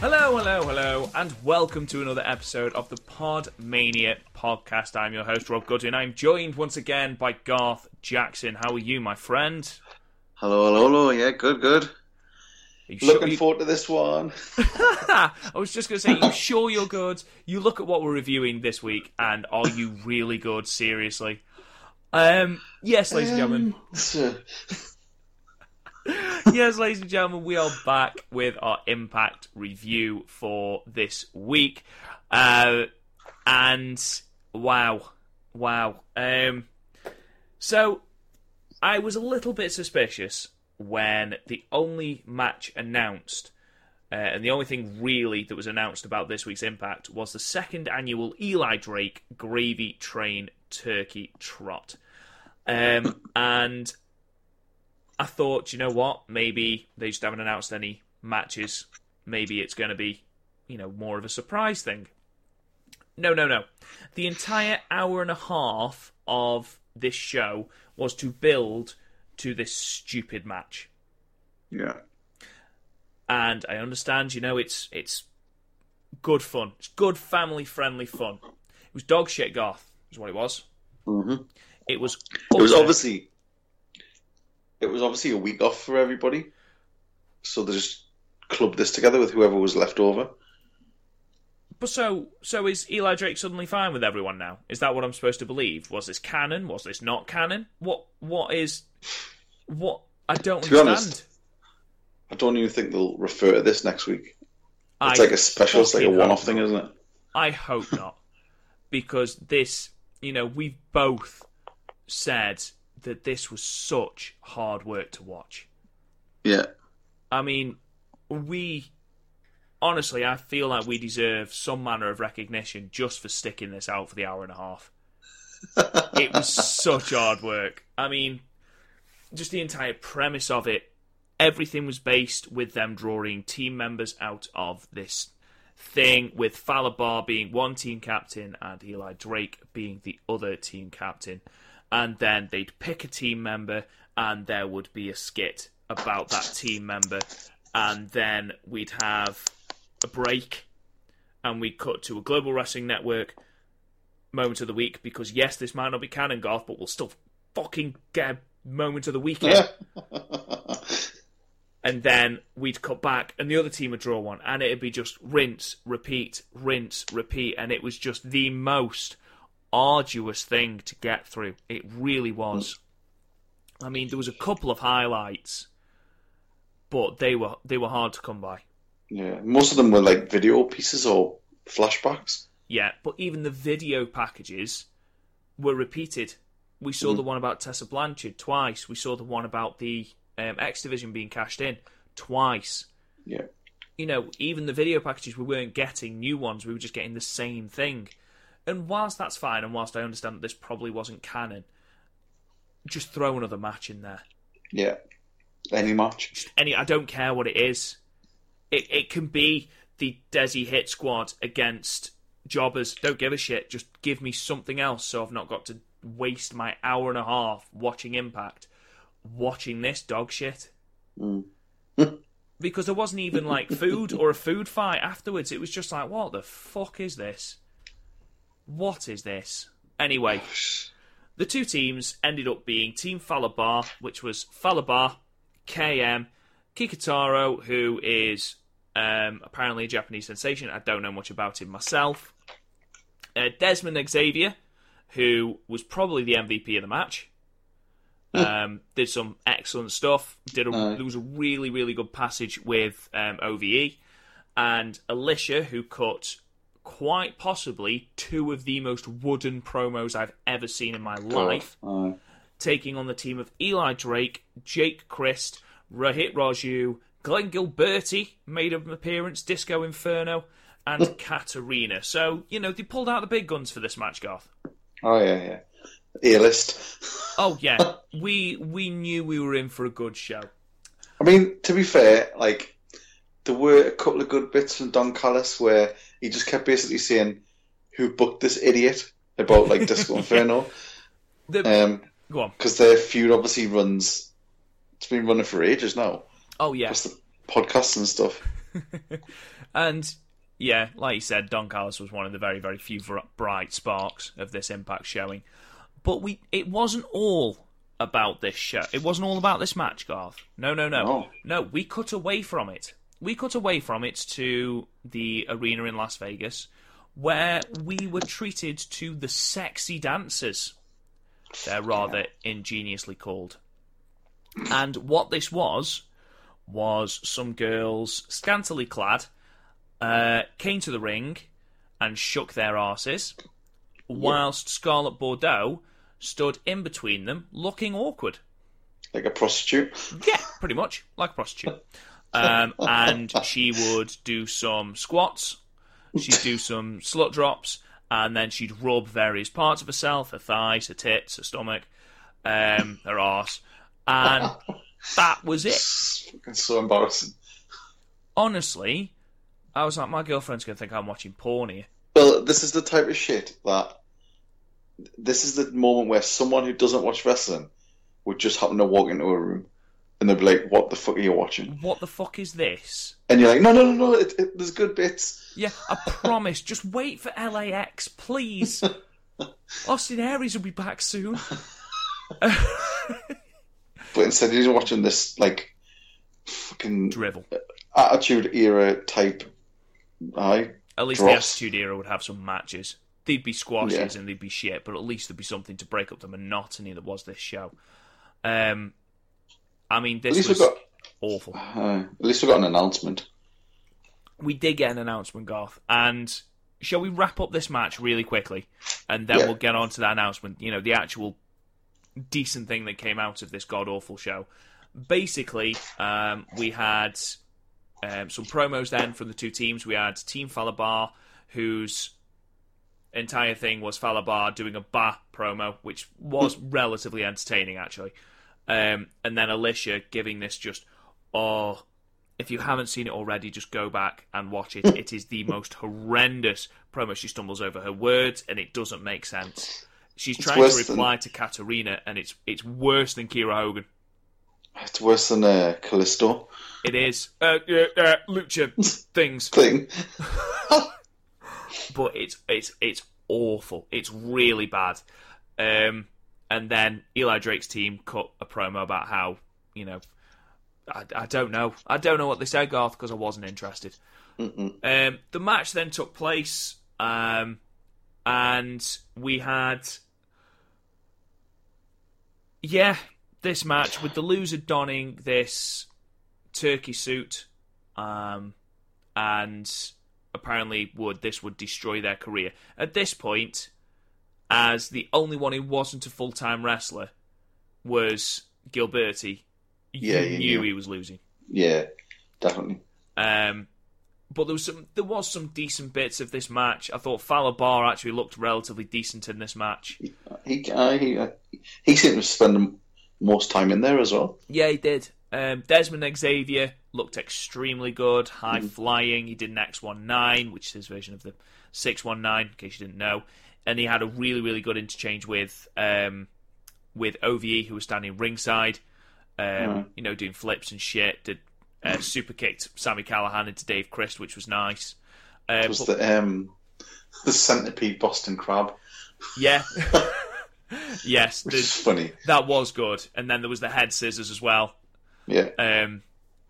Hello, hello, hello, and welcome to another episode of the Pod Mania podcast. I'm your host, Rob Goodwin. I'm joined once again by Garth Jackson. How are you, my friend? Hello, hello, hello. Yeah, good, good. Are you sure Looking you- forward to this one. I was just going to say, you sure you're good? You look at what we're reviewing this week, and are you really good? Seriously. Um, yes, ladies and gentlemen. Yes, ladies and gentlemen, we are back with our Impact review for this week. Uh, and wow, wow. Um, so I was a little bit suspicious when the only match announced. Uh, and the only thing really that was announced about this week's Impact was the second annual Eli Drake Gravy Train Turkey Trot. Um, and I thought, you know what? Maybe they just haven't announced any matches. Maybe it's going to be, you know, more of a surprise thing. No, no, no. The entire hour and a half of this show was to build to this stupid match. yeah. And I understand, you know, it's it's good fun. It's good family friendly fun. It was dog shit Garth, is what it was. hmm It was It was obviously, it was obviously a week off for everybody, so they just clubbed this together with whoever was left over. But so so is Eli Drake suddenly fine with everyone now? Is that what I'm supposed to believe? Was this canon? Was this not canon? What what is what I don't To understand. honest, I don't even think they'll refer to this next week. It's I like a special, it's like a one-off thing, isn't it? I hope not. Because this, you know, we've both said that this was such hard work to watch. Yeah. I mean, we honestly, I feel like we deserve some manner of recognition just for sticking this out for the hour and a half. it was such hard work. I mean, just the entire premise of it, everything was based with them drawing team members out of this thing, with Fallah Bahh being one team captain and Eli Drake being the other team captain. And then they'd pick a team member, and there would be a skit about that team member. And then we'd have a break, and we'd cut to a Global Wrestling Network moment of the week because yes, this might not be canon Garth, but we'll still fucking get a moment of the weekend. and then we'd cut back, and the other team would draw one, and it'd be just rinse, repeat, rinse, repeat, and it was just the most arduous thing to get through. It really was. I mean, there was a couple of highlights, but they were they were hard to come by. yeah. Most of them were like video pieces or flashbacks. Yeah, but even the video packages were repeated. We saw the one about Tessa Blanchard twice. We saw the one about the um, X Division being cashed in twice. Yeah. You know, even the video packages, we weren't getting new ones. We were just getting the same thing. And whilst that's fine, and whilst I understand that this probably wasn't canon, just throw another match in there. Yeah. Any match. Any, I don't care what it is. It it can be the Desi Hit Squad against Jobbers. Don't give a shit. Just give me something else, so I've not got to waste my hour and a half watching Impact, watching this dog shit. Hmm. because there wasn't even like food or a food fight afterwards. It was just like, what the fuck is this? What is this? Anyway, the two teams ended up being Team Fallah Bahh, which was Fallah Bahh, KM, Kikutaro, who is um, apparently a Japanese sensation. I don't know much about him myself. Uh, Desmond Xavier, who was probably the MVP of the match. Um, did some excellent stuff. Did a, Aye. there was a really really good passage with um, OVE, and Alisha, who cut quite possibly two of the most wooden promos I've ever seen in my life Aye. taking on the team of Eli Drake, Jake Crist, Rohit Raju, Glenn Gilbertti made an appearance, Disco Inferno, and Katarina. So, you know, they pulled out the big guns for this match, Garth. Oh yeah, yeah. A list. Oh yeah, we we knew we were in for a good show. I mean, to be fair, like there were a couple of good bits from Don Callis where he just kept basically saying, "Who booked this idiot?" about like Disco Inferno. The, Um, go on. because their feud obviously runs. It's been running for ages now. Oh yeah, Just the podcasts and stuff. and yeah, like you said, Don Callis was one of the very very few bright sparks of this Impact showing. But we, it wasn't all about this show. It wasn't all about this match, Garth. No, no, no, No. no. We cut away from it. We cut away from it to the arena in Las Vegas, where we were treated to the sexy dancers. They're rather ingeniously called. And what this was was some girls scantily clad uh, came to the ring and shook their arses, whilst Scarlett Bordeaux stood in between them, looking awkward. Like a prostitute. Yeah, pretty much like a prostitute. Um, and she would do some squats, she'd do some slut drops, and then she'd rub various parts of herself her thighs, her tits, her stomach, um, her arse. And that was it. It's fucking so embarrassing. Honestly, I was like, my girlfriend's going to think I'm watching porn here. Well, this is the type of shit that. This is the moment where someone who doesn't watch wrestling would just happen to walk into a room and they'd be like, "What the fuck are you watching?" What the fuck is this? And you're like, "No, no, no, no. It, it, there's good bits." Yeah, I promise. Just wait for LAX, please. Austin Aries will be back soon. But instead, you're watching this like fucking Drivel. attitude era type. Aye, At least the Attitude Era would have some matches. They'd be squashes Yeah. and they'd be shit, but at least there'd be something to break up the monotony that was this show. Um, I mean, this was got. awful. Uh, at least we got an announcement. We did get an announcement, Garth, and shall we wrap up this match really quickly, and then Yeah. we'll get on to that announcement. You know, the actual decent thing that came out of this god awful show. Basically, um, we had um, some promos then from the two teams. We had Team Fallah Bahh, whose entire thing was Fallah Bahh doing a Ba promo, which was relatively entertaining actually. Um, and then Alisha giving this just, oh, if you haven't seen it already, just go back and watch it. it is the most horrendous promo. She stumbles over her words and it doesn't make sense. She's trying to worse than- reply to Katarina and it's it's worse than Kiera Hogan. It's worse than uh, Kalisto It is uh, uh, uh, lucha things, thing. but it's it's it's awful. It's really bad. Um, and then Eli Drake's team cut a promo about how you know I, I don't know I don't know what they said Garth because I wasn't interested. Um, the match then took place, um, and we had yeah this match with the loser donning this turkey suit, um, and apparently would this would destroy their career. At this point, as the only one who wasn't a full time wrestler was Gilbertti, you Yeah, you knew knew. he was losing. Yeah, definitely. Um, but there was some there was some decent bits of this match. I thought Fallah Bahh actually looked relatively decent in this match. He uh, he uh, he seemed to spend the most time in there as well. Yeah, he did. Um, Desmond Xavier looked extremely good, high flying. He did an X19, which is his version of the 619, in case you didn't know. And he had a really, really good interchange with um, with OVE, who was standing ringside, um, you know, doing flips and shit. Did uh, super kicked Sami Callihan into Dave Crist, which was nice. Uh, It was but- the um the centipede Boston Crab, yeah. yes, which is funny. that was good. And then there was the head scissors as well. Yeah, um,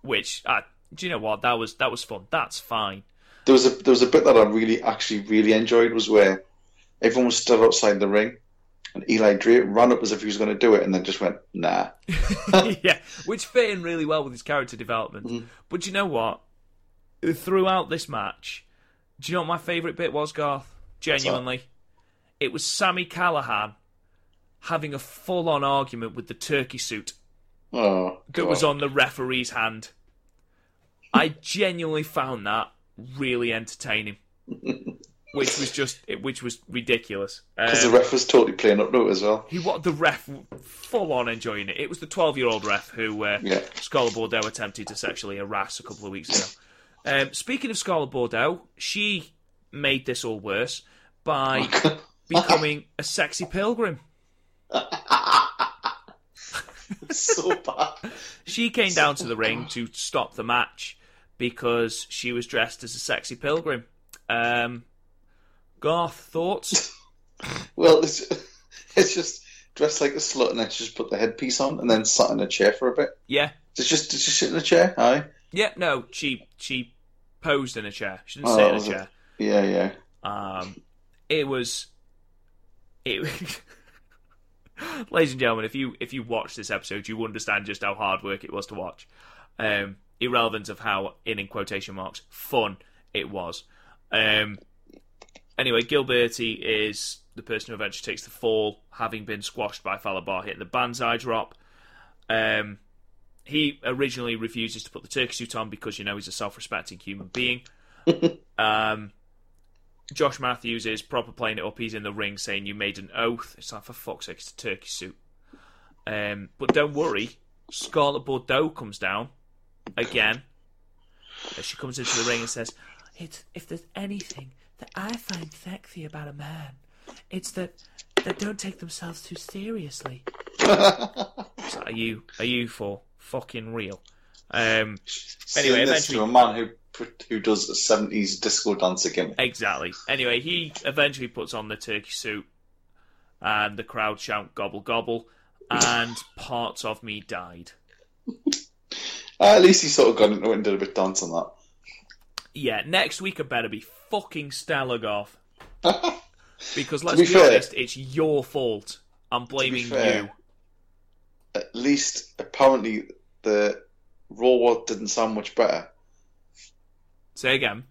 which uh, do you know what that was that was fun. That's fine. there was a there was a bit that I really actually really enjoyed was where everyone was still outside the ring, and Eli Drake ran up as if he was going to do it, and then just went nah. yeah, which fit in really well with his character development. Mm-hmm. But you know what? Throughout this match, do you know what my favourite bit was, Garth? Genuinely, it was Sami Callihan having a full-on argument with the turkey suit Oh, that was on the referee's hand. I genuinely found that really entertaining. which was just which was ridiculous. Because Um, the ref was totally playing up to it as well. he what the ref full on enjoying it. It was the twelve year old ref who uh, Yeah. Scarlett Bordeaux attempted to sexually harass a couple of weeks ago. Um, speaking of Scarlett Bordeaux, she made this all worse by becoming a sexy pilgrim. so bad. She came down to the ring to stop the match because she was dressed as a sexy pilgrim. Um, Garth, thoughts? Well, it's, it's just dressed like a slut and then she just put the headpiece on and then sat in a chair for a bit. Yeah, It's just, it's just sit in a chair, aye? yeah. No, she she posed in a chair. She didn't Oh, sit in a chair. Yeah, yeah. Um, it was it. Ladies and gentlemen, if you if you watch this episode, you understand just how hard work it was to watch. Um, irrelevant of how, in in quotation marks, fun it was. Um, anyway, Gilbertti is the person who eventually takes the fall, having been squashed by Fallah Bahh hitting the banzai drop. Um, he originally refuses to put the turkey suit on because you know he's a self-respecting human being. um, Josh Matthews is proper playing it up. He's in the ring saying, "You made an oath." It's like for fuck's sake, it's a turkey suit. Um, but don't worry, Scarlett Bordeaux comes down again. She comes into the ring and says, "It's if there's anything that I find sexy about a man, it's that they don't take themselves too seriously." So are you are you for fucking real? Um, Saying this eventually- to a man who who does a seventies disco dancer gimmick. Exactly. Anyway, he eventually puts on the turkey suit, and the crowd shout "gobble gobble," and parts of me died. Uh, at least he sort of got into it and did a bit dance on that. Yeah, next week I better be fucking stellar, Because let's be be, fair- honest, it's your fault. I'm blaming fair- you. At least apparently the Raw didn't sound much better. Say again.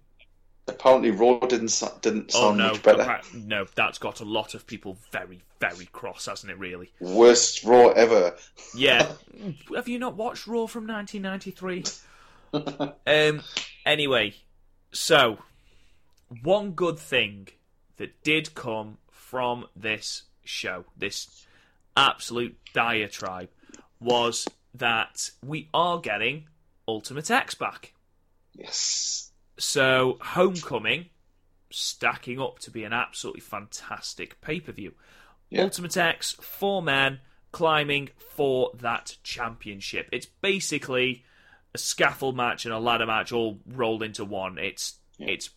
Apparently Raw didn't didn't Oh sound no, much better. no, that's got a lot of people very, very cross, hasn't it? Really? Worst Raw ever. Yeah. Have you not watched Raw from 1993? um. Anyway, so one good thing that did come from this show, this absolute diatribe, was that we are getting Ultimate X back. Yes. So, Homecoming stacking up to be an absolutely fantastic pay per view. Yeah. Ultimate X, four men climbing for that championship. It's basically a scaffold match and a ladder match all rolled into one. It's it's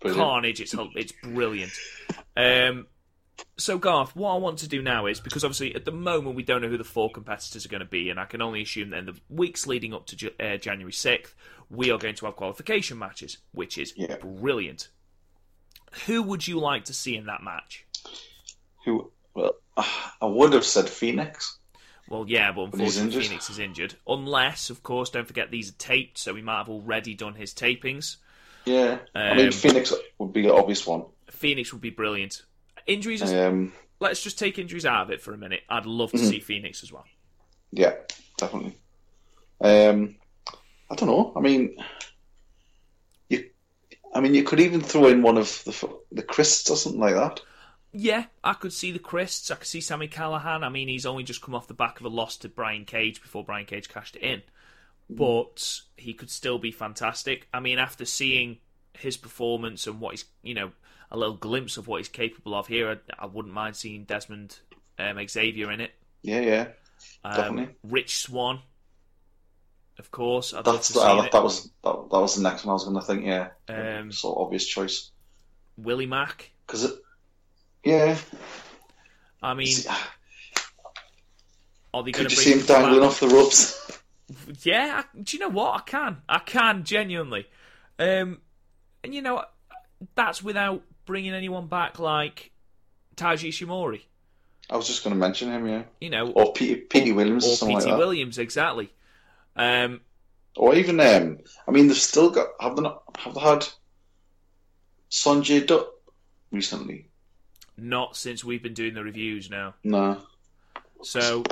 Brilliant. carnage. It's it's brilliant. Um, so Garth, what I want to do now is because obviously at the moment we don't know who the four competitors are going to be, and I can only assume that in the weeks leading up to uh, January sixth, we are going to have qualification matches, which is Yeah. brilliant. Who would you like to see in that match? Who? Well, I would have said Fenix. Well, yeah, but unfortunately. Fenix is injured. Unless, of course, don't forget these are taped, so we might have already done his tapings. Yeah. I mean, Um, Fenix would be the obvious one. Fenix would be brilliant. Injuries, Um, let's just take injuries out of it for a minute. I'd love to Mm-hmm. see Fenix as well. yeah, definitely. Um, I don't know. I mean, you. I mean, you could even throw in one of the the Crists or something like that. Yeah, I could see the Crists. I could see Sami Callihan. I mean, he's only just come off the back of a loss to Brian Cage before Brian Cage cashed it in. But he could still be fantastic. I mean, after seeing his performance and what he's, you know, a little glimpse of what he's capable of here, I, I wouldn't mind seeing Desmond um, Xavier in it. Yeah, yeah. Um, Definitely. Rich Swann, of course. I'd That's the, that, that was that, that was the next one I was going to think. Yeah, Um, sort of obvious choice Willie Mack. because. Yeah, I mean, are they going could to you see him dangling back- off the ropes? Yeah, I, do you know what? I can. I can genuinely. Um, and you know, that's without bringing anyone back like Taiji Ishimori. I was just going to mention him. Yeah, You know, or P- Petey Williams or, or something like. Williams, exactly. Um, Or even um, I mean, they've still got have they not have they had Sanjay Dutt recently? not since we've been doing the reviews now. No. So,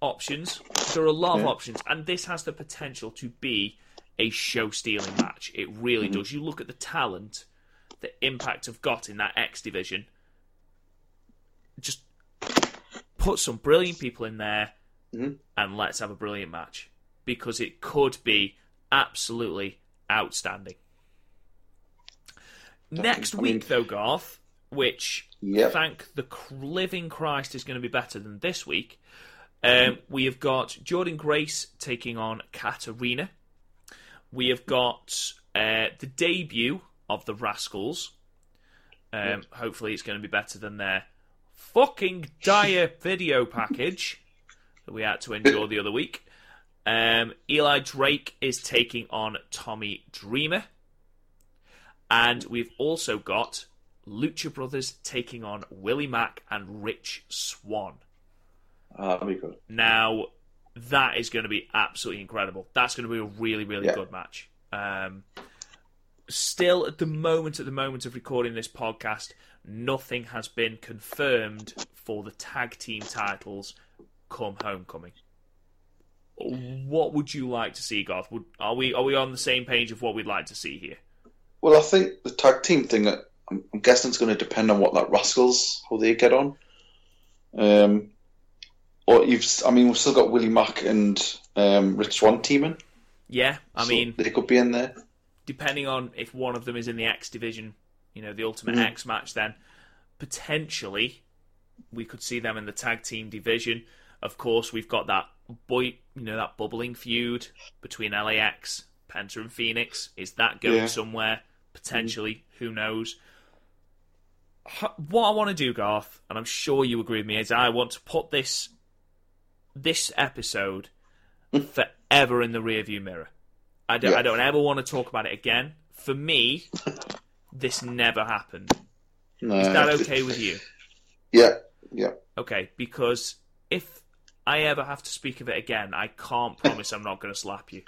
options. There are a lot of options, and this has the potential to be a show stealing match. It really Mm-hmm. does. You look at the talent that Impact have got in that X division, just put some brilliant people in there and let's have a brilliant match because it could be absolutely outstanding. Next I mean- week, though, Garth, which Yep. thank the living Christ is going to be better than this week. Um, we have got Jordynne Grace taking on Katarina. We have got uh, the debut of the Rascalz. Um, hopefully, it's going to be better than their fucking dire video package that we had to endure the other week. Um, Eli Drake is taking on Tommy Dreamer. And we've also got Lucha Brothers taking on Willie Mack and Rich Swann. Ah, that'd be good. Now, that is going to be absolutely incredible. That's going to be a really, really Yeah. good match. Um, still, at the moment, at the moment of recording this podcast, nothing has been confirmed for the tag team titles come homecoming. What would you like to see, Garth? Would, are we are we on the same page of what we'd like to see here? Well, I think the tag team thing. I'm, I'm guessing it's going to depend on what that Rascalz how they get on. Um, or you've, I mean, we've still got Willie Mack and um, Rich Swann teaming. Yeah, I so mean, they could be in there. depending on if one of them is in the X division, you know, the Ultimate Mhm. X match, then potentially we could see them in the tag team division. Of course, we've got that boy, you know, that bubbling feud between LAX, Penta, and Fenix. Is that going Yeah. somewhere? Potentially, who knows? What I want to do, Garth, and I'm sure you agree with me, is I want to put this this episode hmm. forever in the rearview mirror. I don't, Yeah. I don't ever want to talk about it again. For me, this never happened. No, Is that okay with you? Yeah, yeah. Okay, because if I ever have to speak of it again, I can't promise I'm not going to slap you.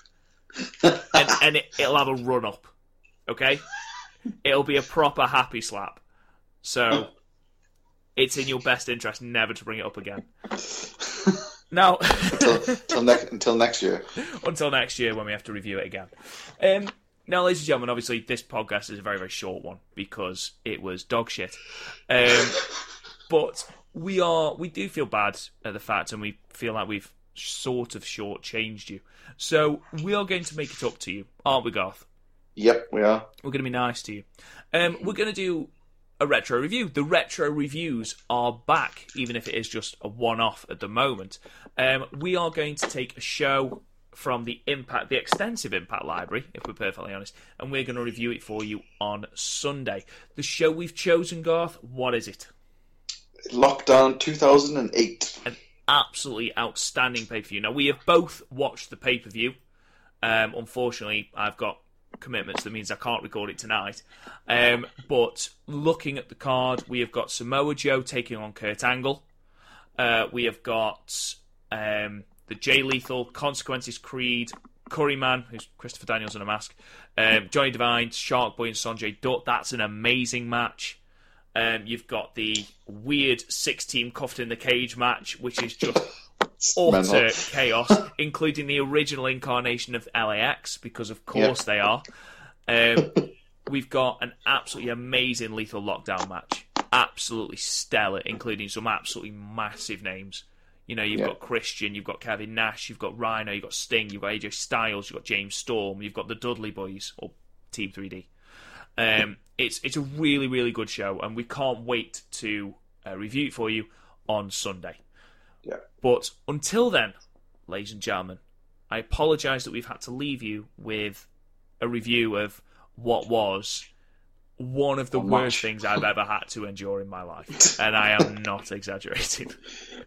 And, and it, it'll have a run up. Okay? It'll be a proper happy slap. So, it's in your best interest never to bring it up again. Now, Till, till, ne- until next year. until next year when we have to review it again. Um, now, ladies and gentlemen, obviously this podcast is a very, very short one because it was dog shit. Um, but we are, we do feel bad at the fact, and we feel like we've sort of shortchanged you. So we are going to make it up to you, aren't we, Garth? Yep, we are. We're going to be nice to you. Um, we're going to do a retro review. The retro reviews are back, even if it is just a one off at the moment. Um, we are going to take a show from the Impact, the extensive Impact library, if we're perfectly honest, and we're going to review it for you on Sunday. The show we've chosen, Garth, what is it? Lockdown 2008. An absolutely outstanding pay per view. Now, we have both watched the pay per view. Um, unfortunately, I've got commitments that means I can't record it tonight. Um, but looking at the card, we have got Samoa Joe taking on Kurt Angle. Uh, we have got um, the Jay Lethal, Consequences Creed, Curryman, who's Christopher Daniels in a mask, um, Johnny Devine, Shark Boy, and Sanjay Dutt. That's an amazing match. Um, you've got the weird six team cuffed in the cage match, which is just utter chaos, including the original incarnation of LAX, because of course they are. Um, we've got an absolutely amazing lethal lockdown match, absolutely stellar, including some absolutely massive names. You know, you've Yeah. got Christian, you've got Kevin Nash, you've got Rhino, you've got Sting, you've got AJ Styles, you've got James Storm, you've got the Dudley Boyz or Team 3D. Um, it's it's a really really good show, and we can't wait to uh, review it for you on Sunday. Yeah. But until then, ladies and gentlemen, I apologise that we've had to leave you with a review of what was one of the worst match. things I've ever had to endure in my life, and I am not exaggerating.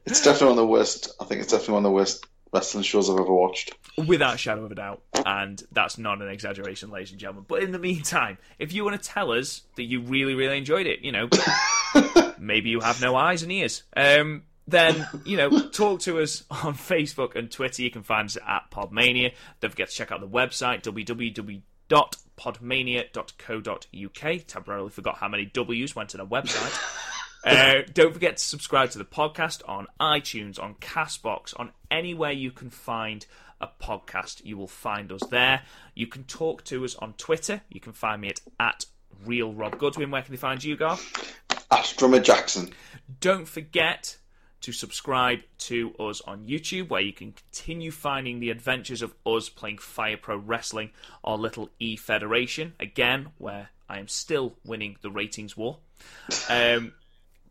It's definitely one of the worst. I think it's definitely one of the worst wrestling shows I've ever watched. without a shadow of a doubt. And that's not an exaggeration, ladies and gentlemen. But in the meantime, if you want to tell us that you really, really enjoyed it, you know, maybe you have no eyes and ears, um, then, you know, talk to us on Facebook and Twitter. You can find us at Podmania. Don't forget to check out the website, www.podmania.co.uk. Temporarily forgot how many W's went to the website. Uh, don't forget to subscribe to the podcast on iTunes, on Castbox, on anywhere you can find a podcast. You will find us there. You can talk to us on Twitter. You can find me at, at real Rob Goodwin. Where can they find you? Ash Drummer Jackson. Don't forget to subscribe to us on YouTube, where you can continue finding the adventures of us playing Fire Pro Wrestling, our little E Federation. Again, where I am still winning the ratings war. Um,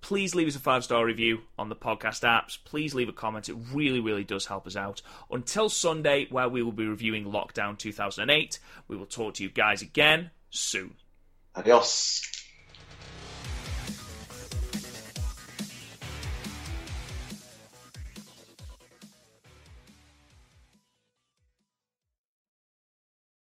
please leave us a five star review on the podcast apps. Please leave a comment. It really, really does help us out. Until Sunday, where we will be reviewing Lockdown 2008, we will talk to you guys again soon. Adios.